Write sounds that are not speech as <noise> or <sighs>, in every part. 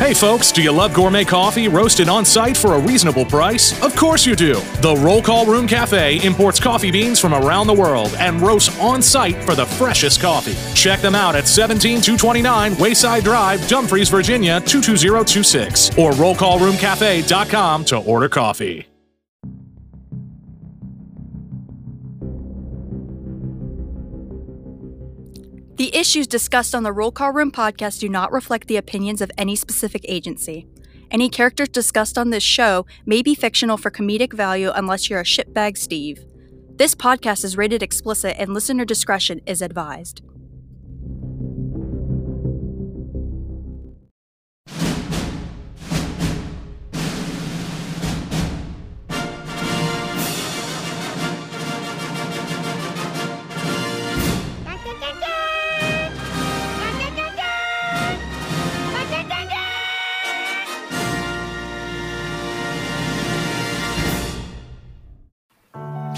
Hey folks, do you love gourmet coffee roasted on site for a reasonable price? Of course you do. The Roll Call Room Cafe imports coffee beans from around the world and roasts on site for the freshest coffee. Check them out at 17229 Wayside Drive, Dumfries, Virginia 22026 or rollcallroomcafe.com to order coffee. The issues discussed on the Roll Call Room podcast do not reflect the opinions of any specific agency. Any characters discussed on this show may be fictional for comedic value unless you're a shitbag Steve. This podcast is rated explicit and listener discretion is advised.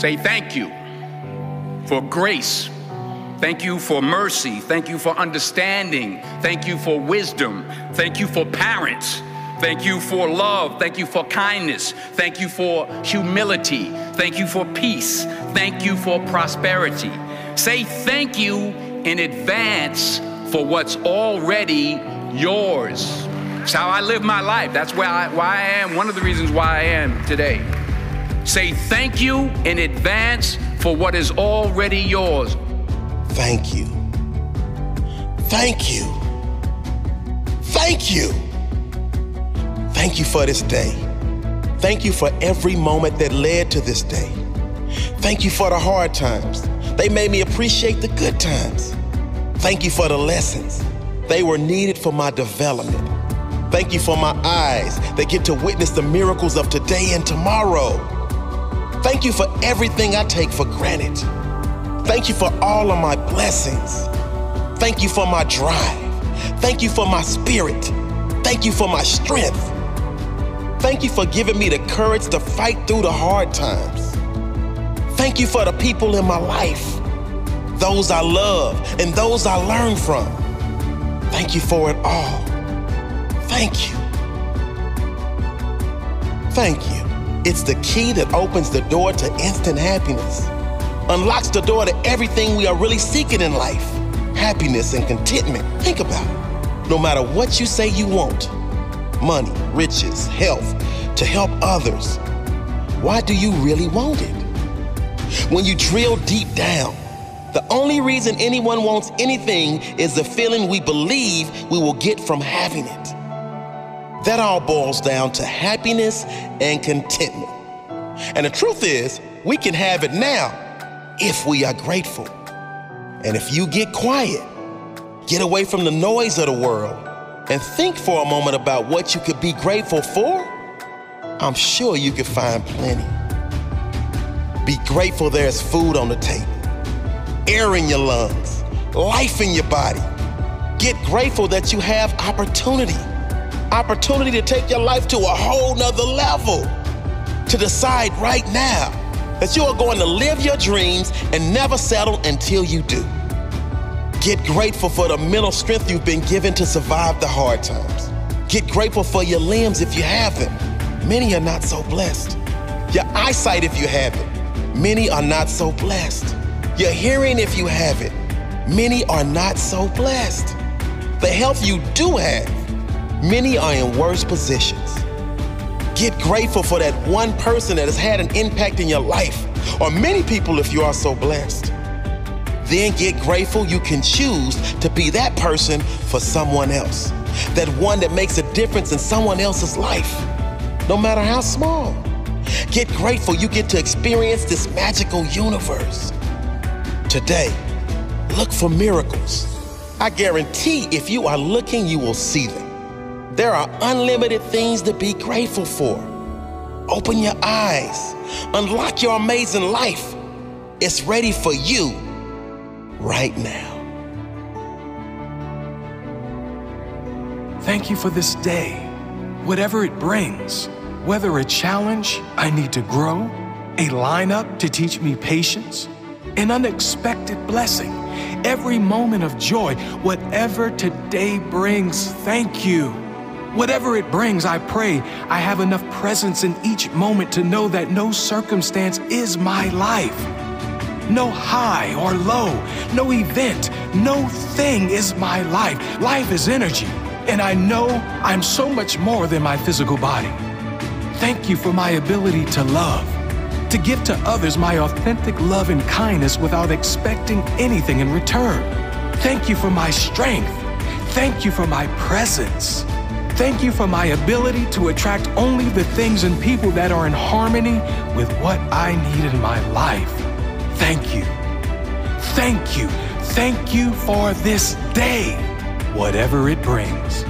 Say thank you for grace. Thank you for mercy. Thank you for understanding. Thank you for wisdom. Thank you for parents. Thank you for love. Thank you for kindness. Thank you for humility. Thank you for peace. Thank you for prosperity. Say thank you in advance for what's already yours. It's how I live my life. That's where I, why I am, one of the reasons why I am today. Say thank you in advance for what is already yours. Thank you. Thank you. Thank you. Thank you for this day. Thank you for every moment that led to this day. Thank you for the hard times. They made me appreciate the good times. Thank you for the lessons. They were needed for my development. Thank you for my eyes that get to witness the miracles of today and tomorrow. Thank you for everything I take for granted. Thank you for all of my blessings. Thank you for my drive. Thank you for my spirit. Thank you for my strength. Thank you for giving me the courage to fight through the hard times. Thank you for the people in my life, those I love and those I learn from. Thank you for it all. Thank you. Thank you. It's the key that opens the door to instant happiness, unlocks the door to everything we are really seeking in life happiness and contentment. Think about it. No matter what you say you want money, riches, health, to help others why do you really want it? When you drill deep down, the only reason anyone wants anything is the feeling we believe we will get from having it. That all boils down to happiness and contentment. And the truth is, we can have it now if we are grateful. And if you get quiet, get away from the noise of the world, and think for a moment about what you could be grateful for, I'm sure you could find plenty. Be grateful there's food on the table, air in your lungs, life in your body. Get grateful that you have opportunity opportunity to take your life to a whole nother level. To decide right now that you are going to live your dreams and never settle until you do. Get grateful for the mental strength you've been given to survive the hard times. Get grateful for your limbs if you have them. Many are not so blessed. Your eyesight if you have it. Many are not so blessed. Your hearing if you have it. Many are not so blessed. The health you do have Many are in worse positions. Get grateful for that one person that has had an impact in your life, or many people if you are so blessed. Then get grateful you can choose to be that person for someone else, that one that makes a difference in someone else's life, no matter how small. Get grateful you get to experience this magical universe. Today, look for miracles. I guarantee if you are looking, you will see them. There are unlimited things to be grateful for. Open your eyes, unlock your amazing life. It's ready for you right now. Thank you for this day, whatever it brings. Whether a challenge I need to grow, a lineup to teach me patience, an unexpected blessing, every moment of joy, whatever today brings, thank you. Whatever it brings, I pray I have enough presence in each moment to know that no circumstance is my life. No high or low, no event, no thing is my life. Life is energy, and I know I'm so much more than my physical body. Thank you for my ability to love, to give to others my authentic love and kindness without expecting anything in return. Thank you for my strength. Thank you for my presence. Thank you for my ability to attract only the things and people that are in harmony with what I need in my life. Thank you. Thank you. Thank you for this day, whatever it brings.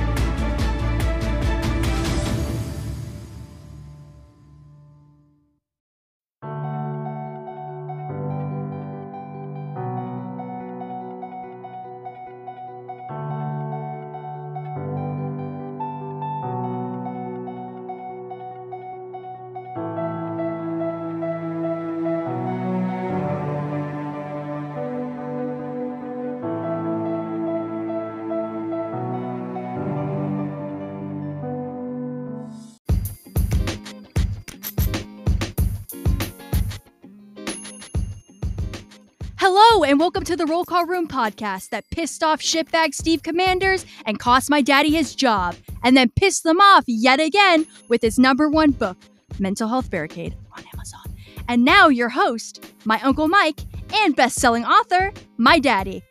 And welcome to the Roll Call Room podcast that pissed off shitbag Steve Commanders and cost my daddy his job, and then pissed them off yet again with his number one book, Mental Health Barricade, on Amazon. And now, your host, my Uncle Mike, and best selling author, my daddy.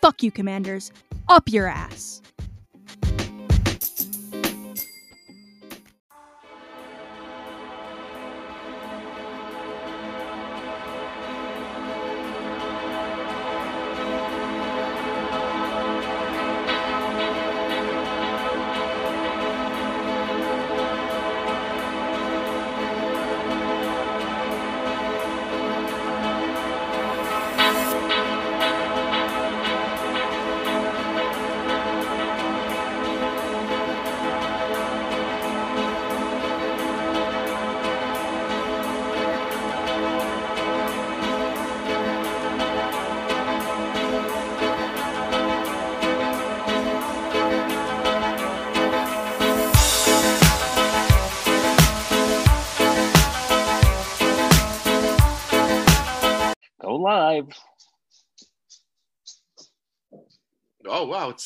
Fuck you, Commanders. Up your ass.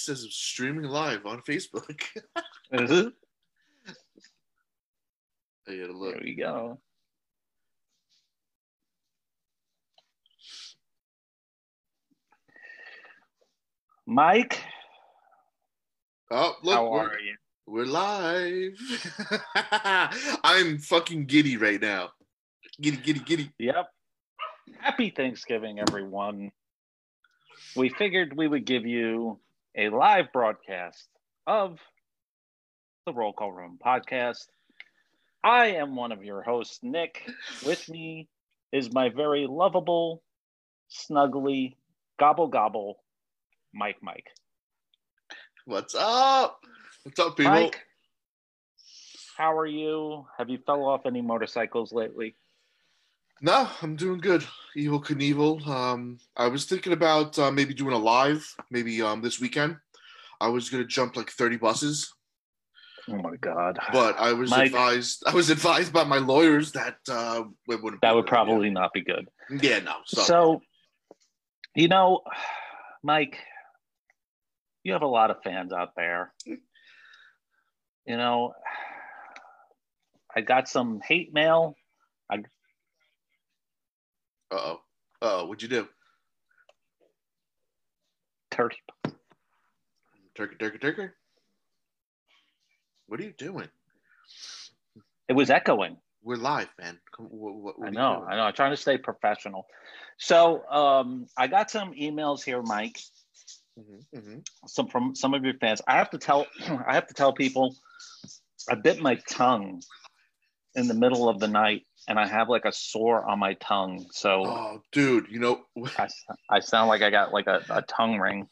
Says streaming live on Facebook. <laughs> there I gotta look. we go. Mike, Oh look, how are you? we're live. <laughs> I'm fucking giddy right now. Giddy, giddy, giddy. Yep. Happy Thanksgiving, everyone. We figured we would give you a live broadcast of the Roll Call Room podcast. I am one of your hosts, Nick. With me is my very lovable, snuggly, gobble gobble, Mike Mike. What's up? What's up, people? Mike, how are you? Have you fell off any motorcycles lately? No, I'm doing good. Evel Knievel. Um, I was thinking about uh, maybe doing a live, maybe um this weekend. I was gonna jump like 30 buses, Oh my god. but I was Mike- advised. I was <laughs> advised by my lawyers that uh, it wouldn't. be that would good. probably not be good. Yeah, no. So, So, you know, <sighs> Mike, you have a lot of fans out there. You know, <sighs> I got some hate mail. Uh oh, uh oh, what'd you do? Turkey. Turkey, turkey, turkey. What are you doing? It was echoing. We're live, man. What, what, what I know. I know. I'm trying to stay professional. So, um, I got some emails here, Mike. Mhm, mhm. some from some of your fans. I have to tell <clears throat> I have to tell people I bit my tongue in the middle of the night and I have like a sore on my tongue. So Oh, dude, you know, <laughs> I, I sound like I got like a, a tongue ring.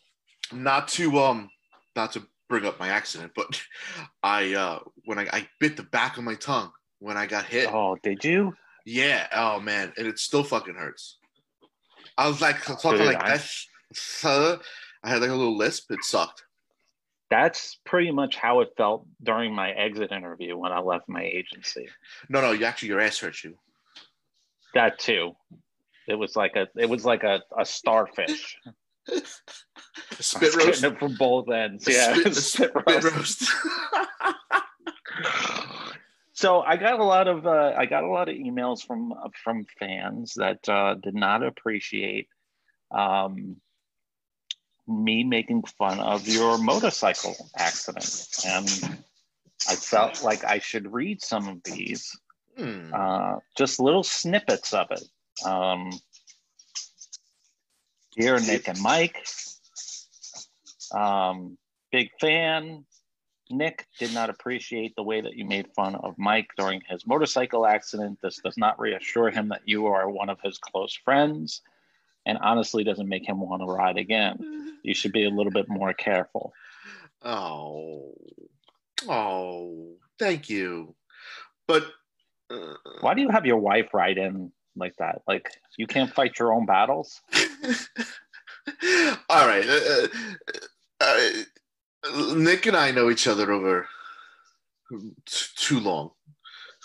not to um, not to bring up my accident, but <laughs> I uh, when I, I bit the back of my tongue when I got hit. Oh, did you? Yeah. Oh man, and it still fucking hurts. I was like talking Dude, like I- this. I had like a little lisp. It sucked. That's pretty much how it felt during my exit interview when I left my agency. No, no, you actually your ass hurt you. That too. It was like a it was like a, a starfish. <laughs> Spit roast. it from both ends. Yeah, Spit, spit spit roast. roast. <laughs> so I got a lot of uh, I got a lot of emails from from fans that uh, did not appreciate um, me making fun of your motorcycle accident, and I felt like I should read some of these, Hmm. uh, just little snippets of it. Um, dear Nick and Mike, um, big fan. Nick did not appreciate the way that you made fun of Mike during his motorcycle accident. This does not reassure him that you are one of his close friends and honestly doesn't make him want to ride again. You should be a little bit more careful. Oh, oh, thank you. But uh, Why do you have your wife ride in like that? Like you can't fight your own battles? <laughs> all right, uh, uh, uh, Nick and I know each other over t- too long,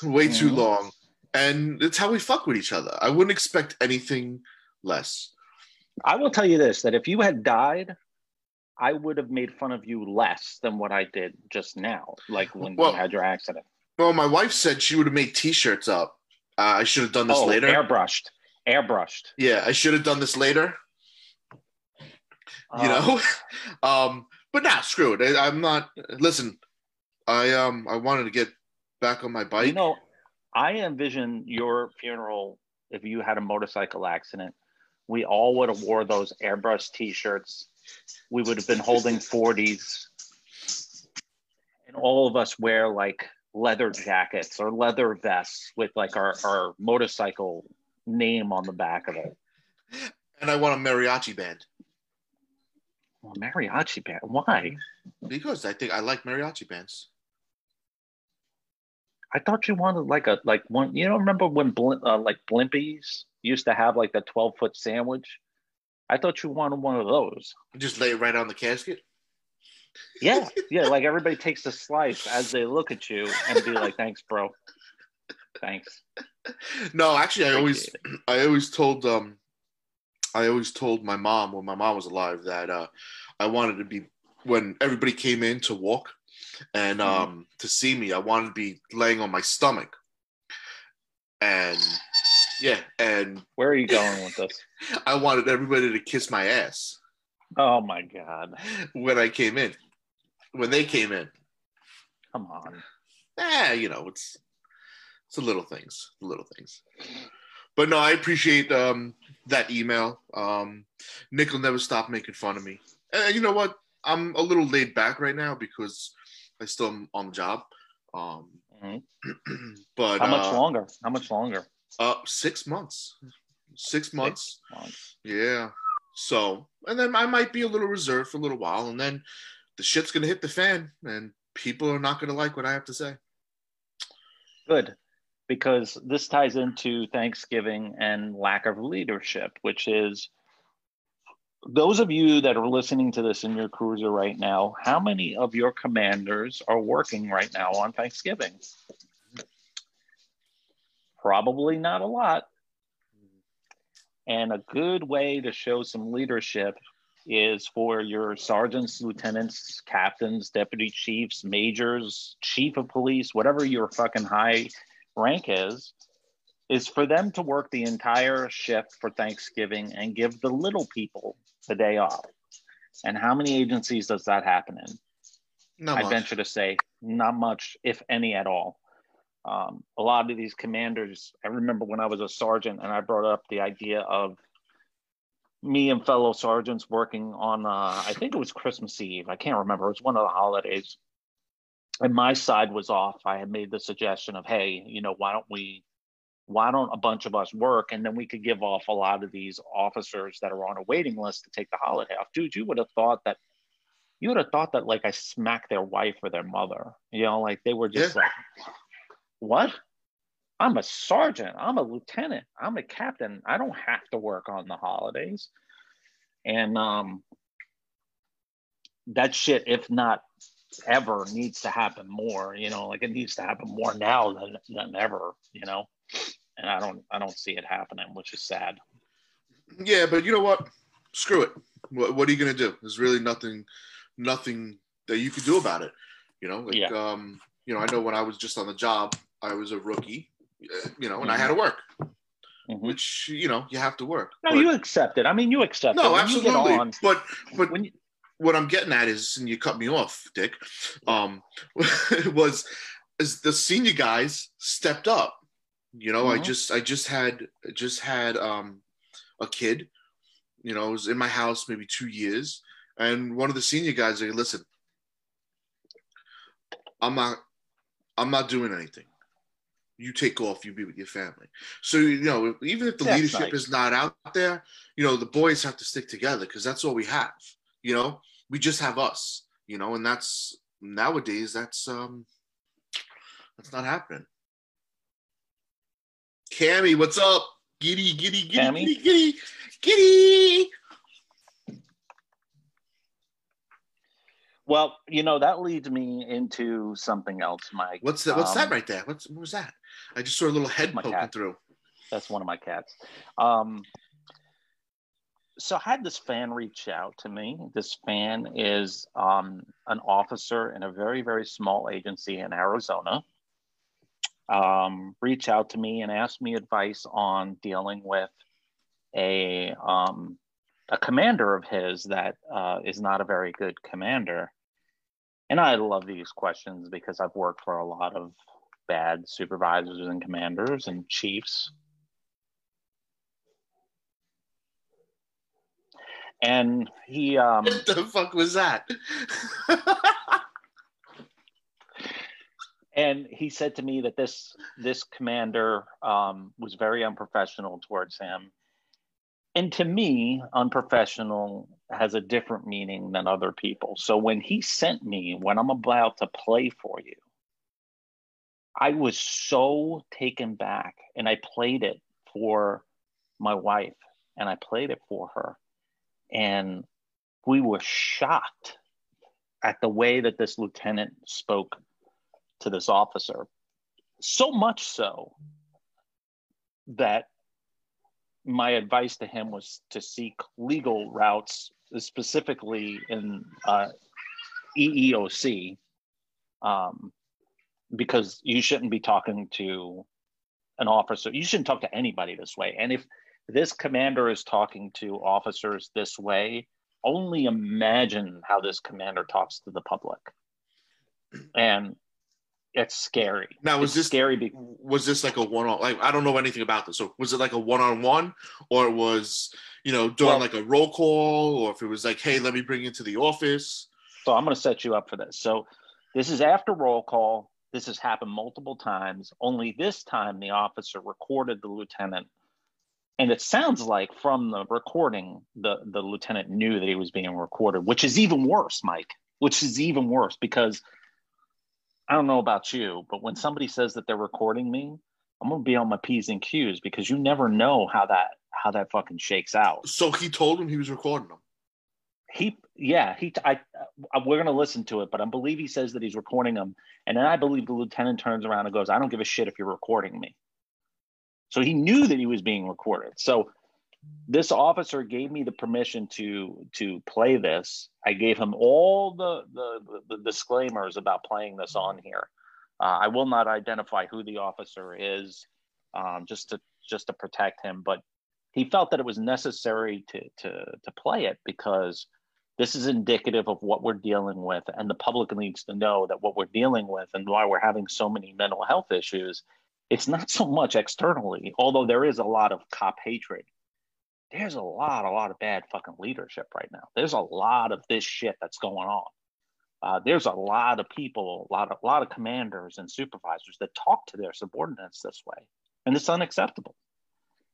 way too Mhm. long, and it's how we fuck with each other. I wouldn't expect anything less. I will tell you this that if you had died, I would have made fun of you less than what I did just now, like when Well- you had your accident. Well, my wife said she would have made T-shirts up. Uh, I should have done this oh, later. airbrushed. Airbrushed. Yeah, I should have done this later. you Um, know <laughs> um but nah screw it I, i'm not listen i um i wanted to get back on my bike You know, I envision your funeral if you had a motorcycle accident. We all would have wore those airbrush t-shirts. We would have been holding 40s. And all of us wear like leather jackets or leather vests with like our, our motorcycle name on the back of it. and i want a mariachi band Well, mariachi band. Why? because i think i like mariachi bands I thought you wanted like a like one. You don't remember when Blim, uh, like Blimpies used to have like the twelve foot sandwich? I thought you wanted one of those. just lay it right on the casket Yeah, <laughs> yeah. Like everybody takes a slice as they look at you and be like, "Thanks, bro. Thanks." no actually i always <clears throat> i always told um i always told my mom when my mom was alive that uh i wanted to be when everybody came in to walk and Mhm. um to see me i wanted to be laying on my stomach and yeah and Where are you going with this? <laughs> I wanted everybody to kiss my ass Oh my god! when I came in. When they came in. Come on. Eh, you know, it's it's the little things. The little things. But no, I appreciate um that email. Um Nick will never stop making fun of me. And you know what? I'm a little laid back right now because I still am on the job. Um Mhm. <clears throat> but How much uh, longer? How much longer? Uh six months. Six months. Months. Yeah. So, and then I might be a little reserved for a little while, and then the shit's gonna hit the fan, and people are not gonna like what I have to say. Good, because this ties into Thanksgiving and lack of leadership, which is those of you that are listening to this in your cruiser right now, how many of your commanders are working right now on Thanksgiving? Probably not a lot. And a good way to show some leadership is for your sergeants, lieutenants, captains, deputy chiefs, majors, chief of police, whatever your fucking high rank is, is for them to work the entire shift for Thanksgiving and give the little people the day off. And how many agencies does that happen in? Not I much. venture to say not much, if any at all. Um, a lot of these commanders, I remember when I was a sergeant and I brought up the idea of me and fellow sergeants working on, uh, I think it was Christmas Eve. I can't remember. It was one of the holidays. And my side was off. I had made the suggestion of, hey, you know, why don't we, why don't a bunch of us work and then we could give off a lot of these officers that are on a waiting list to take the holiday off. Dude, you would have thought that you would have thought that like I smacked their wife or their mother. You know, like they were just Yeah. like, what? I'm a sergeant. I'm a lieutenant. I'm a captain. I don't have to work on the holidays. And um that shit, if not ever needs to happen more. You know, like it needs to happen more now than than ever. You know, and I don't I don't see it happening, which is sad. Yeah, but you know what? Screw it. What, what are you gonna do? There's really nothing, nothing that you can do about it. You know, like Yeah. um, you know, I know when I was just on the job, I was a rookie. uh, You know, and I had to work, Mhm. which you know you have to work. No, But- you accept it. I mean, you accept it. no, When absolutely. On, But but when you, what I'm getting at is, and you cut me off, Dick, um, <laughs> was is the senior guys stepped up. You know, I Mhm. just I just had just had um a kid, you know, was in my house maybe two years, and one of the senior guys said, listen, I'm not I'm not doing anything. You take off, you be with your family. So you know, even if the That's leadership nice. is not out there, you know, the boys have to stick together because that's all we have. You know, we just have us. You know, and that's nowadays that's um that's not happening. Cammy, what's up? Giddy, giddy, giddy, Cammy? giddy, giddy, giddy. well, you know, that leads me into something else, Mike. What's that? What's Um, that right there? What's what was that? I just saw a little head poking cat. through. That's one of my cats. Um, so I had this fan reach out to me. This fan is um, an officer in a very, very small agency in Arizona. Um, reach out to me and ask me advice on dealing with a um, a commander of his that uh, is not a very good commander. And I love these questions because I've worked for a lot of bad supervisors and commanders and chiefs and he um <laughs> What the fuck was that? <laughs> and he said to me that this this commander um was very unprofessional towards him. And to me unprofessional has a different meaning than other people. So when he sent me when i'm about to play for you i was so taken back and i played it for my wife and i played it for her. And we were shocked at the way that this lieutenant spoke to this officer. So much so that my advice to him was to seek legal routes, specifically in uh, EEOC, um, because you shouldn't be talking to an officer. You shouldn't talk to anybody this way. And if this commander is talking to officers this way, only imagine how this commander talks to the public. And it's scary. Now, was It's this- scary? Be- was this like a one on like I don't know anything about this. So was it like a one on one or was, you know, doing Well- like a roll call or if it was like, hey, let me bring you to the office? So I'm going to set you up for this. So this is after roll call. This has happened multiple times. Only this time the officer recorded the lieutenant. And it sounds like from the recording, the, the lieutenant knew that he was being recorded, which is even worse, Mike, which is even worse because I don't know about you, but when somebody says that they're recording me, I'm going to be on my P's and Q's because you never know how that how that fucking shakes out. So he told him he was recording them. he yeah he I, I we're gonna listen to it but i believe he says that he's recording them and then i believe the lieutenant turns around and goes i don't give a shit if you're recording me. So he knew that he was being recorded. So this officer gave me the permission to to play this. I gave him all the the, the disclaimers about playing this on here. Uh, i will not identify who the officer is um, just to just to protect him but he felt that it was necessary to to to play it because this is indicative of what we're dealing with and the public needs to know that what we're dealing with and why we're having so many mental health issues it's not so much externally although there is a lot of cop hatred there's a lot a lot of bad fucking leadership right now there's a lot of this shit that's going on uh, there's a lot of people a lot of a lot of commanders and supervisors that talk to their subordinates this way and it's unacceptable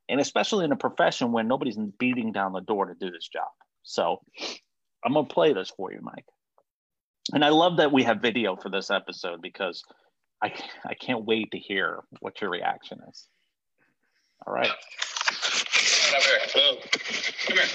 and especially in a profession where nobody's beating down the door to do this job so I'm gonna play this for you, Mike. And I love that we have video for this episode because I I can't wait to hear what your reaction is. All right. Come over here. Hello. Come here.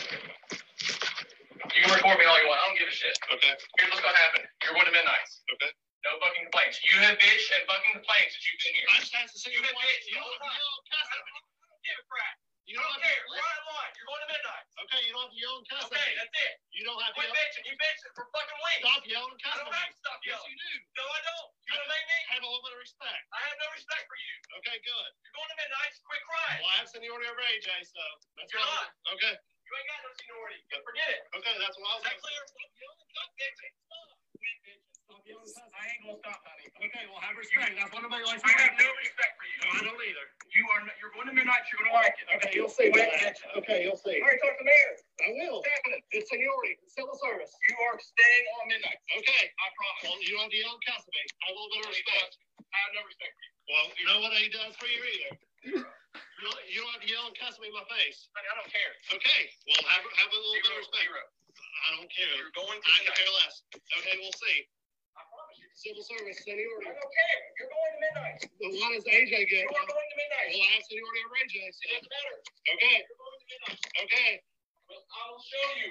You can record me all you want. I don't give a shit. Okay. Here's what's gonna happen. You're going to Midnight's. Okay. No fucking complaints. You have bitched and fucking complaints that you've been here. I just have to say You you have bitched. You don't whole have to time. yell and I don't at don't give a crap. You don't don't care. on line. You're going to Midnight's. Okay, you don't have to yell and cuss Okay, that's it. You don't have to Quit yell. bitching. You bitching for fucking weeks. Stop yelling and I don't have to stop Yes, yelling. you do. No, I don't. You gonna make me? Have a little bit of respect. I have no respect for you. Okay, good. You're going to Midnight's. Quit crying. Well, I have seniority over AJ, so that's You're fine. not. Okay. You ain't got no seniority. You forget it. Okay, that's what I Is was that clear? Stop yelling. Bitching. Stop. Quit bitching. I ain't gonna stop, honey. Okay, well, have respect. That's what nobody likes. I have no respect for you. No, I don't either. You are. You're going to Midnight's. You're gonna like it. Okay, you'll see. That. Okay, you'll see. All right, talk to the mayor. I will. What's happening? It's seniority. It's civil service. You are staying on Midnight. Okay. I promise. Well, you don't have to yell at me. Have a little of respect. I have no respect for you. Well, you know what he does for you either. You don't, you don't have to yell and cuss me in my face. Honey, I don't care. Okay. Well, have, have a little bit of respect. zero. I don't care. You're going to I care less. Okay, we'll see. I you. Civil service, I seniority. don't care. You're going to Midnight. Well, why does AJ get? You are going to Midnight. Well, I have seniority over AJ. It So. doesn't matter. Okay. You're going to Midnight. Okay. Well, I will show you.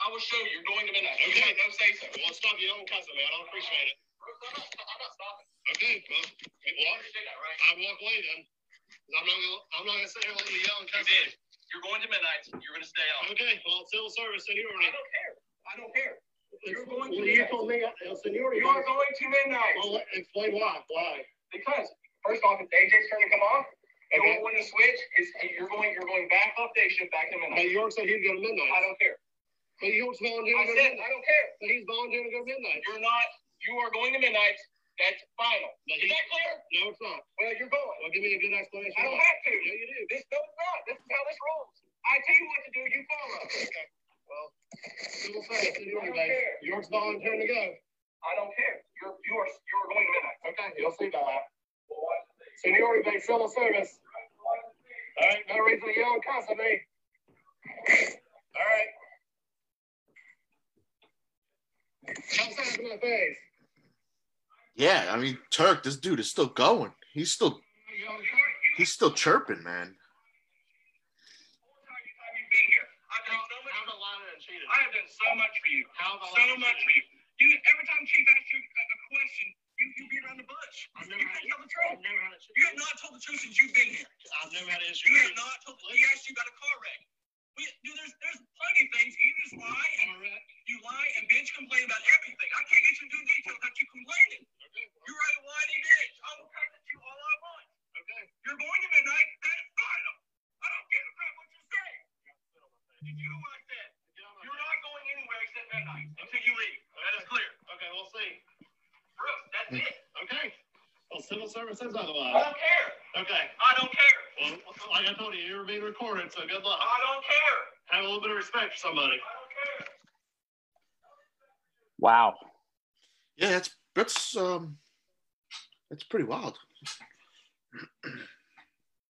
I will show you. You're going to Midnight. Okay. Don't say so. Well, stop yelling and cussing me. I don't appreciate it. I'm not, I'm not stopping. Okay. Well, You understand that, right? I walk away then. I'm not gonna. I'm not gonna sit here and let you yell and You cuss did. me. You're going to Midnight. You're going to stay on. Okay. Well, civil service, any order. I don't care. I don't care. You're going to you told me uh, seniority. You are going to Midnight. Well, explain why. Why? Because first off, it's AJ's turn to come off. And Okay. when you switch, it's, you're going you're going back off day shift back to But midnight. York said he'd go to midnight. I don't care. But York's volunteering I to go to said I don't care. But he's volunteering to go to midnight. You're not. You are going to midnight. That's final. But Is he- that clear? No, it's not. Well, you're going. Well, give me a good explanation. I don't have to. Yeah, you do. This no, it's not. This is how this rolls. I tell you what to do. You follow. Okay. Well, civil service, seniority, I don't babe. care. York's volunteering to go. I don't care. You're you are you are going to midnight. Okay, you'll see about that. Seniority based civil service. All right, no reason to yell and cuss at me. All right. How's that in my face? Yeah, I mean, Turk, this dude is still going. He's still Yell and cuss? he's still chirping, man. I've done so much. How about lying and cheating? I have done so much for you. So much for cheating? you. Every time Chief asks you a, a question, you, you beat around the bush. I've You never had can't tell the truth. I've never had a. You have not told the truth since you've been here. I've never had an issue. You have not told. He asked you about a car wreck. We, dude, there's there's plenty of things. You just lie and I'm a wreck. you lie and bitch complain about everything. I can't get you into detail without you complaining. Okay. You're a whiny bitch. I will curse at you all I want. Okay. You're going to midnight. That is final. I don't give a crap what you say. Did you hear what I said? You're not going anywhere except midnight until you leave. That is clear. Okay, we'll see. Brooks, that's it. Okay. Well, civil service says I otherwise. don't care. Okay. I don't care. Well, like I told you, you were being recorded, so good luck. I don't care. Have a little bit of respect for somebody. I don't care. Wow. Yeah, that's that's um that's pretty wild.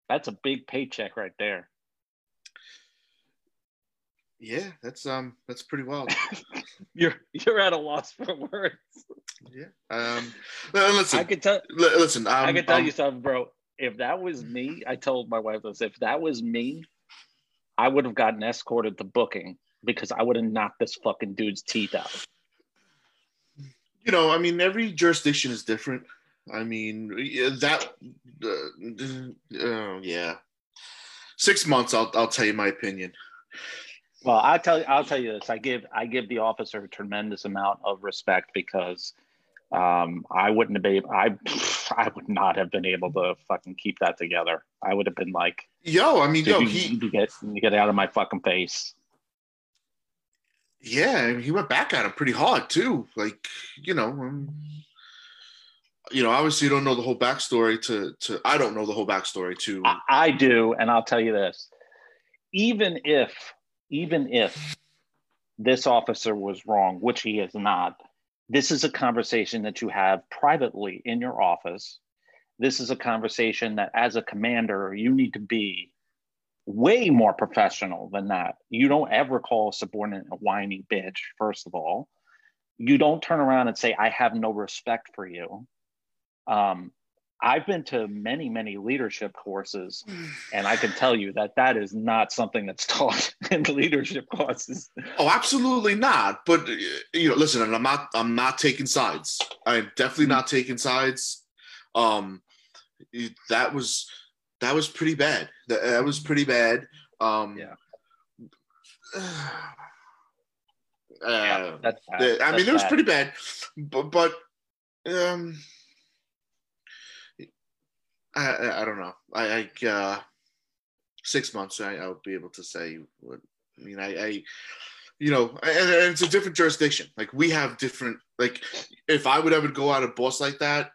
That's a big paycheck right there. Yeah, that's um that's pretty wild. <laughs> You're you're at a loss for words. yeah. Um listen, I could tell li- listen, um, I can tell um, you something, bro. If that was me, I told my wife this. If that was me, I would have gotten escorted to booking because I would have knocked this fucking dude's teeth out. you know, I mean, every jurisdiction is different. I mean, that, uh, uh, yeah, six months. I'll I'll tell you my opinion. Well, I'll tell you, I'll tell you this. I give I give the officer a tremendous amount of respect because um, I wouldn't have been I <laughs> I would not have been able to fucking keep that together. I would have been like, Yo, I mean, yo, you, he, you get you get out of my fucking face. yeah, he went back at him pretty hard too. Like, you know, um, you know, obviously, you don't know the whole backstory to to. I don't know the whole backstory to. I, I do, and I'll tell you this: even if even if this officer was wrong, which he is not, this is a conversation that you have privately in your office. This is a conversation that, as a commander, you need to be way more professional than that. You don't ever call a subordinate a whiny bitch, first of all. You don't turn around and say, I have no respect for you. Um, I've been to many, many leadership courses, <sighs> and I can tell you that that is not something that's taught <laughs> in leadership courses. Oh, absolutely not. But uh, you know, listen, and I'm not I'm not taking sides. I'm definitely not taking sides. Um that was that was pretty bad. That, that was pretty bad. Um Yeah. <sighs> uh, That's bad. the- I mean, That's it was bad. pretty bad, but but um, I I, I don't know. I, I uh, six months. I I'll be able to say what. I mean, I, I you know, and, and it's a different jurisdiction. Like we have different. Like if I would ever go out a boss like that,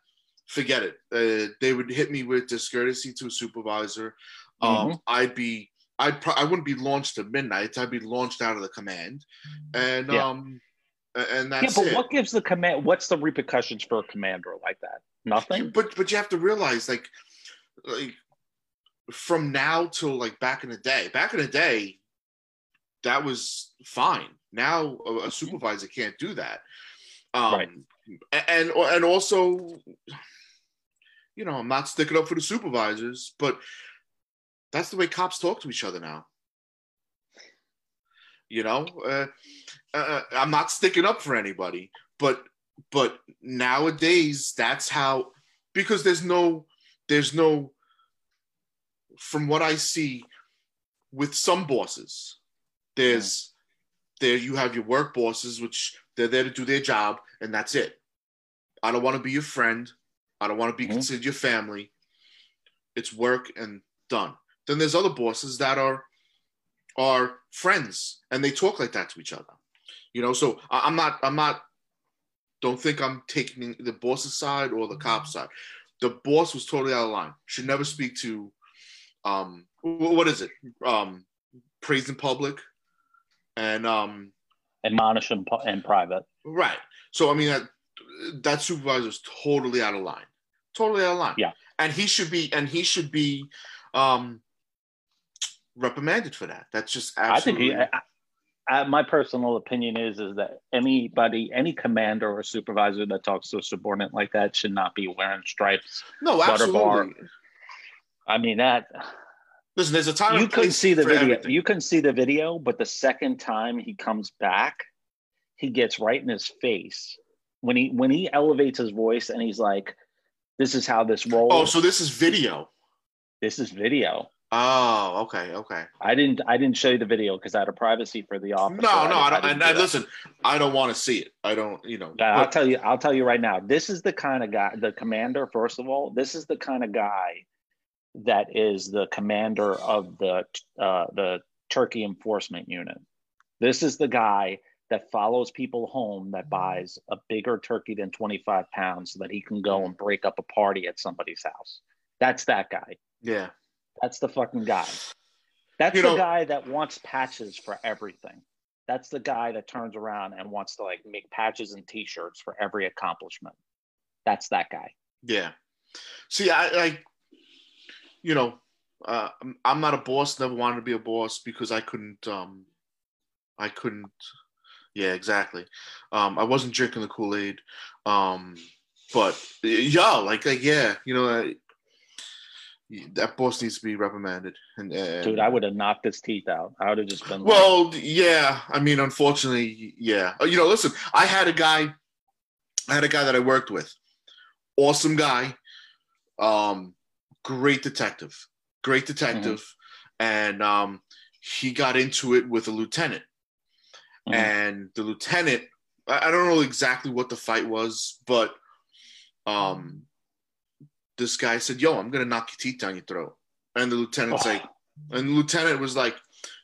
forget it. Uh, they would hit me with discourtesy to a supervisor. Um, I'd be. I'd pro- I wouldn't be launched at midnight. I'd be launched out of the command, and Yeah. um, and Yeah, but it. what gives the command? What's the repercussions for a commander like that? Nothing. But but you have to realize like like from now till like back in the day. Back in the day, that was fine. Now a, a supervisor can't do that. Um, Right. And and also, you know, I'm not sticking up for the supervisors, but that's the way cops talk to each other now. You know, uh, uh, I'm not sticking up for anybody, but but nowadays that's how because there's no there's no from what I see with some bosses, there's there you have your work bosses, which they're there to do their job, and that's it. I don't want to be your friend. I don't want to be Mhm. considered your family. It's work and done. Then there's other bosses that are are friends and they talk like that to each other. You know, so I'm not I'm not don't think I'm taking the boss's side or the cop side. The boss was totally out of line. Should never speak to um what is it? Um praise in public and um Admonish in, in private. right. So I mean that that supervisor is totally out of line. Totally out of line. Yeah. And he should be and he should be um reprimanded for that. That's just I think absolutely he. I, my personal opinion is is that anybody, any commander or supervisor that talks to a subordinate like that should not be wearing stripes. no, absolutely. bar. I mean that Listen, there's a time you and couldn't see the video. everything. You couldn't see the video, but the second time he comes back, he gets right in his face when he when he elevates his voice and he's like, "This is how this oh, rolls. Oh, so this is video. this is video." Oh, okay, okay. I didn't I didn't show you the video because I had a privacy for the office. No, no, I don't. didn't And, do that. listen, I don't want to see it. I don't, you know. I'll tell you. I'll tell you right now. This is the kind of guy. The commander, first of all, this is the kind of guy that is the commander of the uh, the Turkey Enforcement Unit. This is the guy that follows people home that buys a bigger turkey than 25 pounds so that he can go and break up a party at somebody's house. That's that guy. yeah. That's the fucking guy. That's You the know- guy that wants patches for everything. That's the guy that turns around and wants to like make patches and t-shirts for every accomplishment. That's that guy. Yeah. See, I, I you know, uh, I'm- not a boss. Never wanted to be a boss because I couldn't. Um, I couldn't. Yeah, exactly. Um, I wasn't drinking the Kool Aid. Um, but yeah, like, like yeah, you know, uh, that boss needs to be reprimanded. And, and Dude, I would have knocked his teeth out. I would have just been like, Well, yeah. I mean, unfortunately, yeah. Uh, You know, listen, I had a guy, I had a guy that I worked with. Awesome guy. Um, great detective. Great detective. And um, he got into it with a lieutenant. Mhm. And the lieutenant, I I don't know exactly what the fight was, but um, this guy said, Yo, I'm going to knock your teeth down your throat. And the lieutenant's Oh. like, and the lieutenant was like,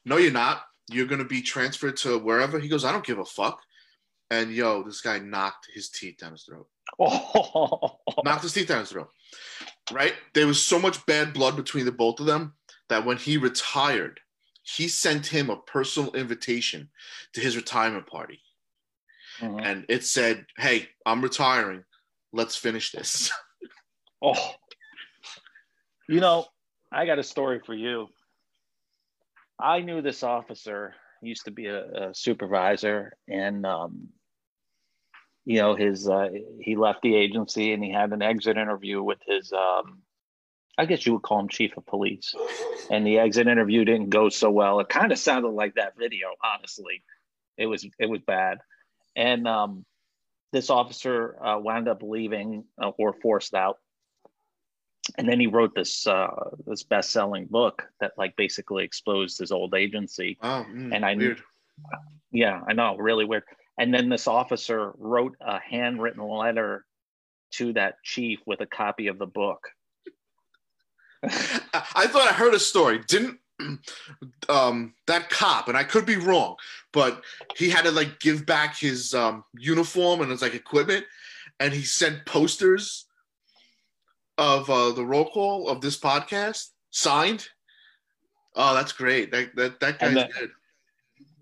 No, you're not. You're going to be transferred to wherever. He goes, I don't give a fuck. And yo, this guy knocked his teeth down his throat. oh, Knocked his teeth down his throat. Right? There was so much bad blood between the both of them that when he retired, he sent him a personal invitation to his retirement party. Mhm. And it said, Hey, I'm retiring. Let's finish this. <laughs> oh. You know, I got a story for you. I knew this officer used to be a, a supervisor, and um, you know, his uh, he left the agency and he had an exit interview with his, um, I guess you would call him chief of police, and the exit interview didn't go so well. It kind of sounded like that video, honestly. It was it was bad, and um, this officer uh, wound up leaving uh, or forced out and then he wrote this uh, this best selling book that like basically exposed his old agency. Oh, mm, and I weird. yeah, I know, really weird. And then this officer wrote a handwritten letter to that chief with a copy of the book. <laughs> I I thought I heard a story. Didn't <clears throat> um, that cop, and I could be wrong, but he had to like give back his um, uniform and his like equipment, and he sent posters of uh, the roll call of this podcast signed. Oh, that's great. That that that guy's And then- good.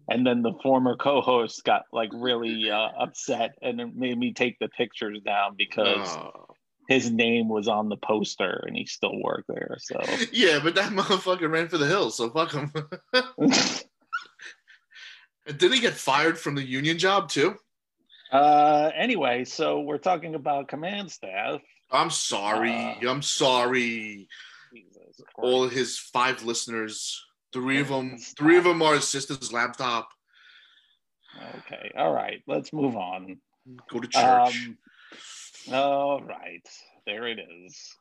And then the former co-host got like really uh, upset and it made me take the pictures down because Oh. his name was on the poster and he still worked there. So <laughs> Yeah, but that <laughs> motherfucker ran for the hills, so fuck him. <laughs> and did he get fired from the union job too? uh, anyway, so we're talking about command staff. I'm sorry. Uh, I'm sorry. Jesus All his five listeners, three of them, three of them are his sister's laptop. Okay, all right, let's move on. Go to church. Um, all right, there it is.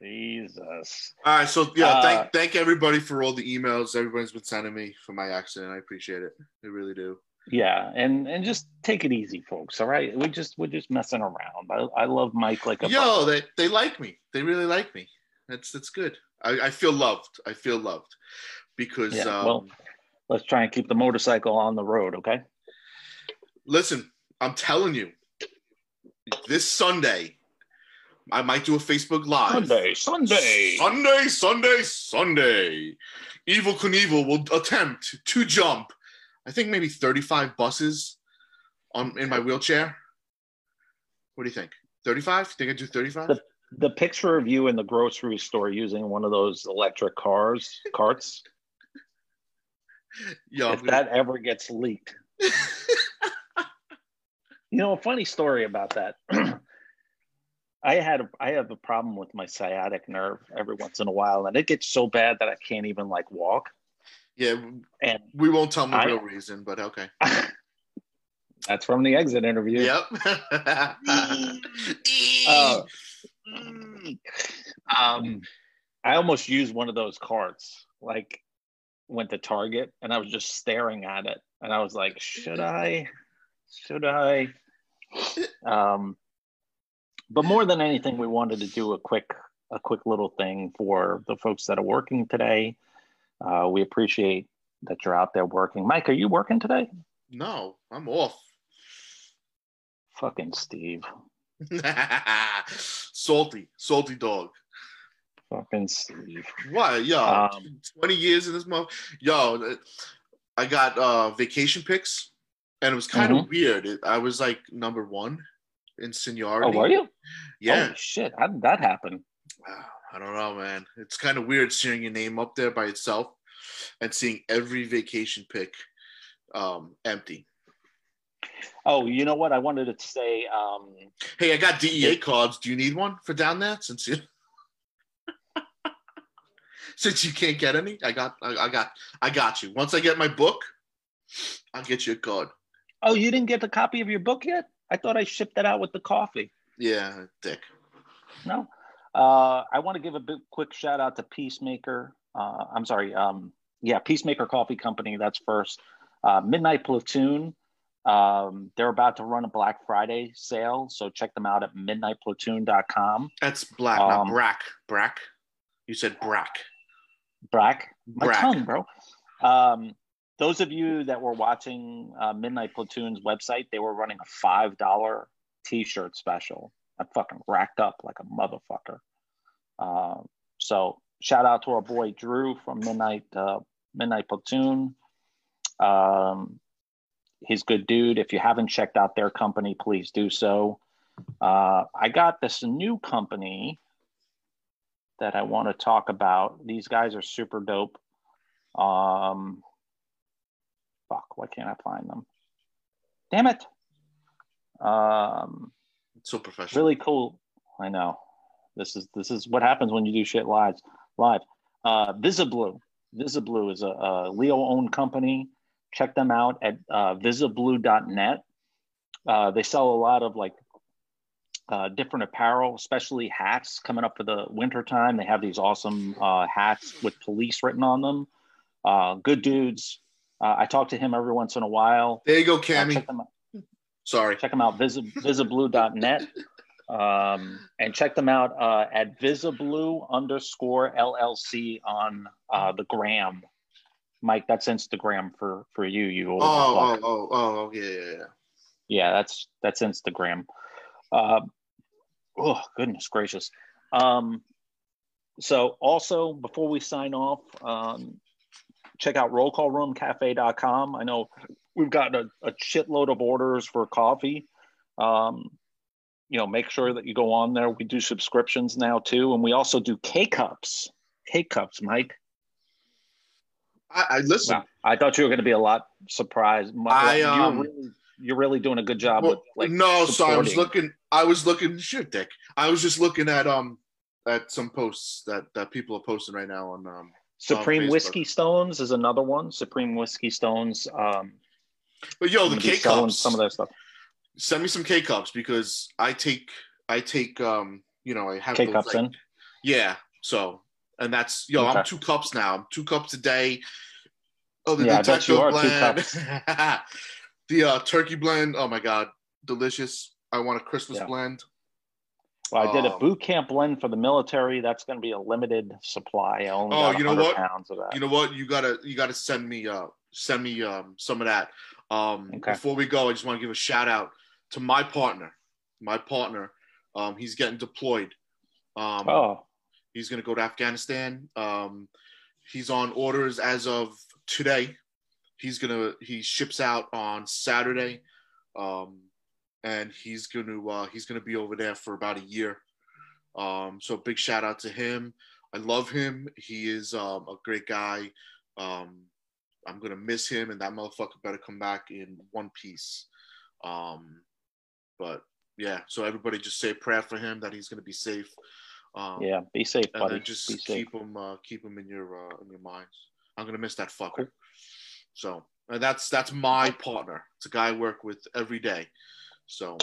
Jesus. all right, so yeah, uh, thank thank everybody for all the emails everybody's been sending me for my accident. I appreciate it. I really do. Yeah, and and just take it easy, folks. All right, we just we're just messing around. I, I love Mike like a Yo, they they like me. They really like me. That's that's good. I, I feel loved. I feel loved because Yeah, um, well- Let's try and keep the motorcycle on the road, okay? listen, I'm telling you, this Sunday, I might do a Facebook Live. Sunday, Sunday. Sunday, Sunday, Sunday. Evel Knievel will attempt to jump, I think maybe 35 buses on in my wheelchair. What do you think? 35? Think I do 35? The- The picture of you in the grocery store using one of those electric cars, carts. Yo, if gonna- that ever gets leaked, <laughs> you know, a funny story about that. <clears throat> I had a, I have a problem with my sciatic nerve every once in a while, and it gets so bad that I can't even like walk. Yeah, And we won't tell them the I- real reason, but okay. <laughs> that's from the exit interview. Yep. <laughs> <laughs> Uh, um, I almost used one of those carts. Like, went to Target, and I was just staring at it, and I was like, "Should I? Should I?" Um, but more than anything, we wanted to do a quick, a quick little thing for the folks that are working today. Uh, we appreciate that you're out there working. Mike, are you working today? no, I'm off. Fucking Steve. <laughs> salty, salty dog. Fucking Steve. What? Yo, Um, 20 years in this month. Yo, I got uh vacation pics and it was kind of weird. It, I was like number one in seniority. Mm-hmm. Oh, were you? Yeah. Holy shit! How did that happen? I don't know, man. It's kind of weird seeing your name up there by itself and seeing every vacation pic um, empty. Oh, you know what? I wanted to say. Um, Hey, I got DEA cards. Do you need one for down there? Since you <laughs> since you can't get any, I got I, I got I got you. Once I get my book, I'll get you a card. oh, you didn't get the copy of your book yet? I thought I shipped that out with the coffee. Yeah, dick. No. Uh, I want to give a big quick shout out to Peacemaker. Uh, I'm sorry. Um, yeah, Peacemaker Coffee Company. That's first. Uh, Midnight Platoon. Um, they're about to run a Black Friday sale, so check them out at midnightplatoon.com. That's black, Um, not brack. Brack. You said brack. Brack. My Brack. tongue, bro. Um, those of you that were watching uh, Midnight Platoon's website, they were running a five dollar T-shirt special. I fucking racked up like a motherfucker. Um, so shout out to our boy Drew from Midnight uh, Midnight Platoon. Um, he's good dude. If you haven't checked out their company, please do so. Uh, I got this new company that I want to talk about. These guys are super dope. Um, fuck, why can't I find them? Damn it. Um, So professional. really cool. I know. This is this is what happens when you do shit live. Live. Uh, Visiblue. Visiblue is a, a LEO-owned company. Check them out at uh, visiblue.net. Uh, they sell a lot of like uh, different apparel, especially hats coming up for the winter time. They have these awesome uh, hats with police written on them. Uh, good dudes. Uh, I talk to him every once in a while. There you go, Uh, Cammy. Check them out Sorry. check them out visi- visiblue.net um, and check them out uh, at visiblue underscore llc on uh, the gram mike that's instagram for for you you old Oh, fuck. oh, oh, oh, yeah, yeah, yeah. yeah that's that's instagram uh, oh goodness gracious um, so also before we sign off um, check out rollcallroomcafe.com i know we've gotten a, a shitload of orders for coffee um, you know make sure that you go on there we do subscriptions now too and we also do k-cups k-cups mike I, I listen. wow. i thought you were going to be a lot surprised Mi- I, you're, um, really, you're really doing a good job Well, with like no, sorry. I was looking. I was looking. Shit, Dick. I was just looking at um at some posts that that people are posting right now on um. supreme Facebook. whiskey stones is another one supreme whiskey stones um But yo, I'm the K cups. some of that stuff Send me some K cups because I take I take um you know I have K cups like- in Yeah. So and that's yo. I'm two cups now. I'm two cups a day. Oh, the Yeah, I bet you detective are two blend. <laughs> the uh, turkey blend. Oh my god, delicious. I want a Christmas Yeah. blend. well, i did a Um, boot camp blend for the military that's going to be a limited supply i only Oh, you know what? pounds of that You know what? You gotta you gotta send me uh send me um some of that. Um Okay. before we go, I just want to give a shout out to my partner. My partner. Um he's getting deployed. Um oh he's gonna go to Afghanistan. Um he's on orders as of today. He's gonna he ships out on Saturday. Um and he's gonna uh he's gonna be over there for about a year. Um so big shout out to him. I love him. He is um, a great guy. Um, I'm gonna miss him, and that motherfucker better come back in one piece. Um, but yeah, so everybody just say a prayer for him that he's gonna be safe. Um, yeah be safe and buddy then just be safe keep him uh, keep him in your uh, in your minds. I'm gonna miss that fucker. So and that's that's my partner. It's a guy I work with every day. So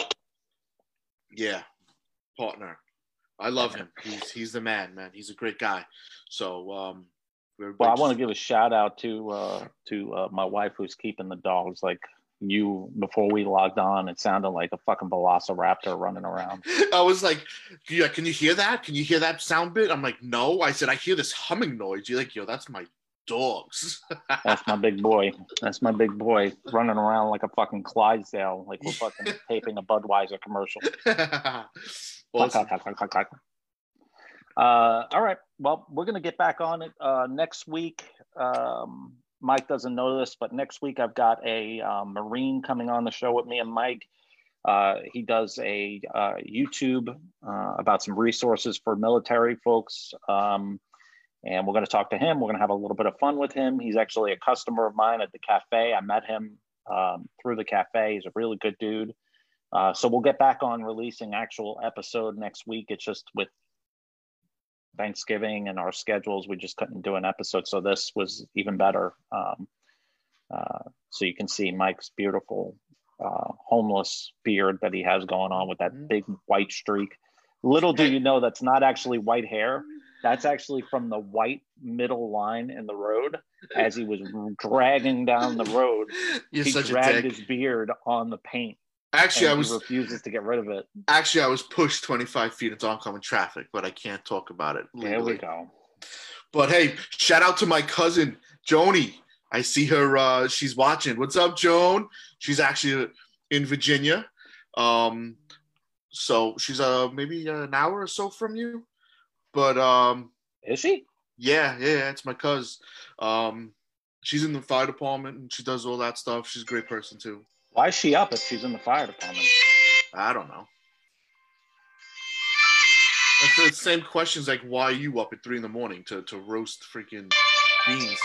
yeah, partner. I love him. He's he's the man, man. He's a great guy. So um, Well, I want to give a shout out to uh, to uh, my wife who's keeping the dogs. Like you, before we logged on, it sounded like a fucking velociraptor running around. <laughs> I was like, yeah, can you hear that? Can you hear that sound bit? I'm like, no. I said, I hear this humming noise. You're like, yo, that's my dogs. <laughs> That's my big boy. That's my big boy running around like a fucking Clydesdale, like we're fucking <laughs> taping a Budweiser commercial. awesome. Uh, all right. Well, we're going to get back on it uh, next week. Um, Mike doesn't know this, but next week I've got a uh, Marine coming on the show with me and Mike. Uh, he does a uh, YouTube uh, about some resources for military folks. Um, and we're going to talk to him. We're going to have a little bit of fun with him. He's actually a customer of mine at the cafe. I met him um, through the cafe. He's a really good dude. Uh, so we'll get back on releasing actual episode next week. It's just with Thanksgiving and our schedules, we just couldn't do an episode. So this was even better. Um, uh, so you can see Mike's beautiful uh, homeless beard that he has going on with that big white streak. Little do you know that's not actually white hair. That's actually from the white middle line in the road as he was dragging down the road. <laughs> You're he such a dragged his beard on the paint. Actually, I was refuses to get rid of it. actually I was pushed 25 feet into oncoming traffic, but I can't talk about it. There we go. But hey, shout out to my cousin Joni. I see her. Uh, she's watching. What's up, Joan? She's actually in Virginia. Um, so she's uh maybe an hour or so from you. But um, Is she? yeah, yeah, yeah, it's my cousin. Um, she's in the fire department and she does all that stuff. She's a great person too. Why is she up if she's in the fire department? I don't know. It's the same questions like why are you up at three in the morning to, to roast freaking beans?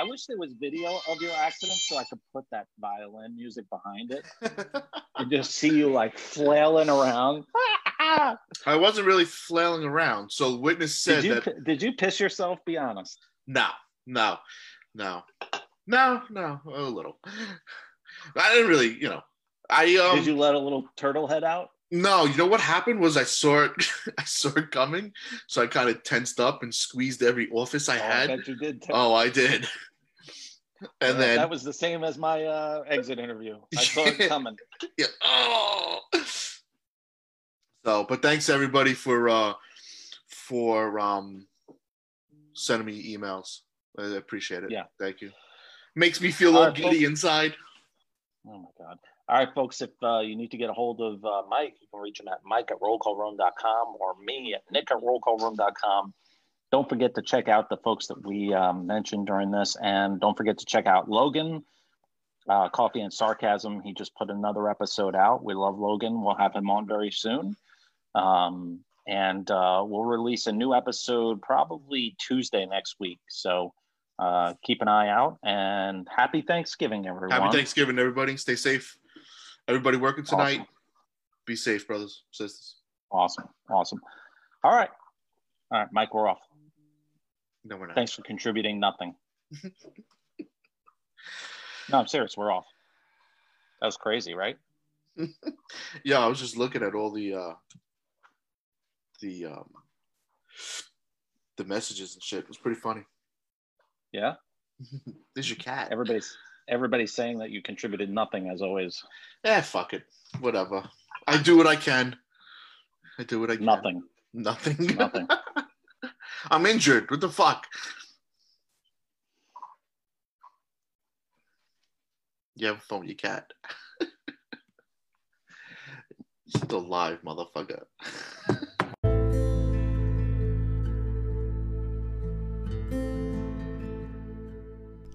I wish there was video of your accident so I could put that violin music behind it <laughs> and just see you like flailing around. I wasn't really flailing around. So witness said Did you that did you piss yourself? Be honest. no, no, no, no, no, a little. I didn't really, you know. I um did you let a little turtle head out? no, you know what happened was I saw it <laughs> I saw it coming, so I kind of tensed up and squeezed every office I Oh, I had. bet you did. too. Oh, I did. <laughs> And Yeah, then that was the same as my uh, exit interview. I saw it <laughs> coming. yeah. Oh. So, but thanks everybody for uh for um sending me emails. I appreciate it. Yeah. Thank you. Makes me feel all All right, giddy folks. inside. Oh my God. All right, folks, if uh, you need to get a hold of uh, Mike, you can reach him at mike at rollcallroom.com or me at nick at rollcallroom.com. Don't forget to check out the folks that we um, mentioned during this. And don't forget to check out Logan, uh, Coffee and Sarcasm. He just put another episode out. We love Logan. We'll have him on very soon. Um, and uh, we'll release a new episode probably Tuesday next week. So uh, keep an eye out and happy Thanksgiving, everyone. Happy Thanksgiving, everybody. Stay safe. Everybody working tonight. Awesome. Be safe, brothers, sisters. Awesome. Awesome. All right. All right, Mike, we're off. No, we're not. Thanks for contributing nothing. <laughs> no, I'm serious. We're off. That was crazy, right? <laughs> Yeah, I was just looking at all the uh the um the messages and shit. It was pretty funny. Yeah. <laughs> There's your cat. Everybody's everybody's saying that you contributed nothing as always. Yeah, fuck it. Whatever. I do what I can. I do what I can. Nothing. Nothing. Nothing. <laughs> I'm injured. What the fuck? You have a phone your cat. <laughs> Still live, motherfucker.